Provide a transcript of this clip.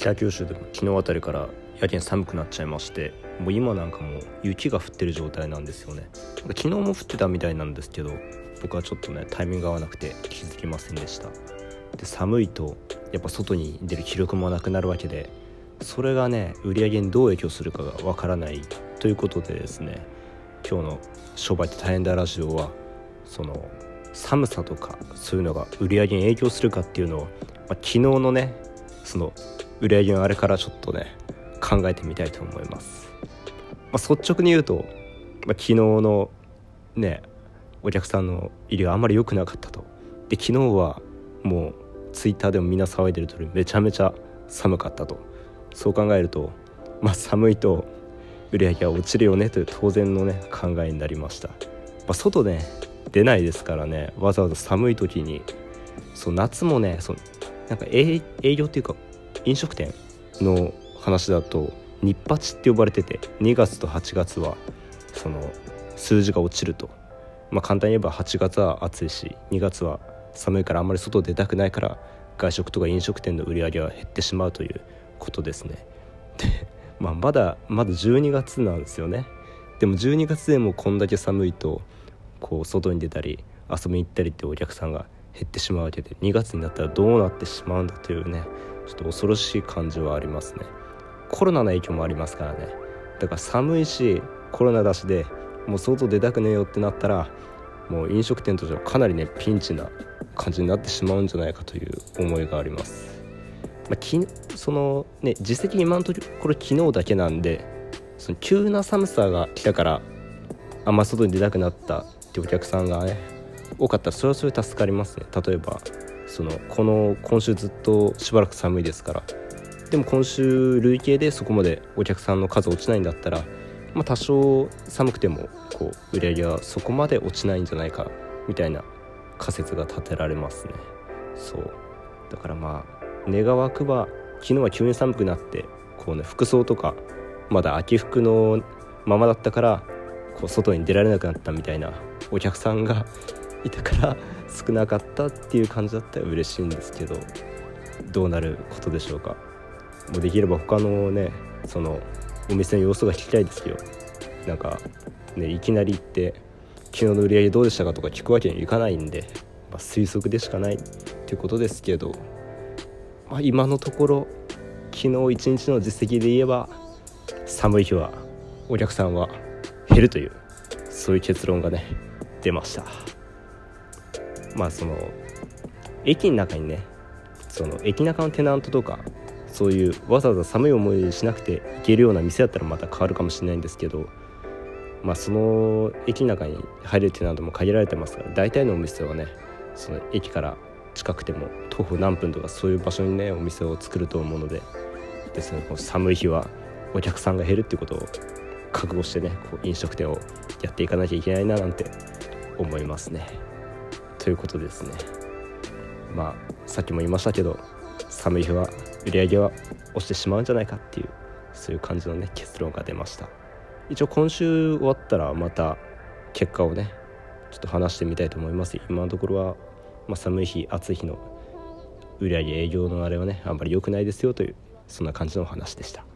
北九州でも昨日あたりからやけに寒くなっちゃいましてもう今なんかもう雪が降ってる状態なんですよね。昨日も降ってたみたいなんですけど僕はちょっとねタイミング合わなくて気づきませんでした。で寒いとやっぱ外に出る気力もなくなるわけでそれがね売り上げにどう影響するかがわからないということでですね今日の「商売って大変だラジオは」その寒さとかそういうのが売り上げに影響するかっていうのを、まあ、昨日のねその売り上げのあれからちょっとね考えてみたいと思います、まあ、率直に言うと、まあ、昨日のねお客さんの入りがあんまり良くなかったと。で昨日はもうツイッターでもみんな騒いでる通りめちゃめちゃ寒かったと。そう考えるとまあ寒いと売り上げは落ちるよねという当然のね考えになりました、まあ、外ね出ないですからねわざわざ寒い時にそう夏もねそうなんか営業っていうか飲食店の話だと日八って呼ばれてて2月と8月はその数字が落ちると、まあ、簡単に言えば8月は暑いし2月は寒いからあんまり外出たくないから外食とか飲食店の売り上げは減ってしまうということですね。で、まあ、まだまだ12月なんですよね。でも12月でもこんだけ寒いとこう外に出たり遊びに行ったりってお客さんが減ってしまうわけで2月になったらどうなってしまうんだというねちょっと恐ろしい感じはありますね。コロナの影響もありますからね。だから寒いしコロナだしでもう外出たくねえよってなったらもう飲食店としてはかなりねピンチな感じになってしまうんじゃないかという思いがあります、まあ、きそのね実績今のところ昨日だけなんでその急な寒さが来たからあんま外に出たくなったってお客さんがね多かったらそれはそれ助かります。ね例えばそのこの今週ずっとしばらく寒いです。からでも今週累計でそこまでお客さんの数落ちないんだったら、まあ、多少寒くてもこう売り上げはそこまで落ちないんじゃないかみたいな仮説が立てられます。ねそうだからまあ願わくば昨日は急に寒くなってこうね服装とかまだ秋服のままだったからこう外に出られなくなったみたいなお客さんがいたから少なかったっていう感じだったら嬉しいんですけどどうなることでしょうか。もうできれば他のねそのお店の様子が聞きたいですけどなんかねいきなり行って昨日の売り上げどうでしたかとか聞くわけにはいかないんで、まあ、推測でしかないっていうことですけど、まあ、今のところ昨日一日の実績で言えば寒い日はお客さんは減るというそういう結論がね出ました。まあその駅の中にねその駅中のテナントとかそういうわざわざ寒い思いしなくて行けるような店だったらまた変わるかもしれないんですけどまあその駅の中に入れるテナントも限られてますから大体のお店はねその駅から近くても徒歩何分とかそういう場所にねお店を作ると思うのでですねこの寒い日はお客さんが減るっていうことを覚悟してねこう飲食店をやっていかなきゃいけないななんて思いますね。ということですね。まあさっきも言いましたけど寒い日は売り上げは落ちてしまうんじゃないかっていうそういう感じのね結論が出ました。一応今週終わったらまた結果をねちょっと話してみたいと思います。今のところは、まあ、寒い日暑い日の売り上げ営業のあれはねあんまり良くないですよというそんな感じのお話でした。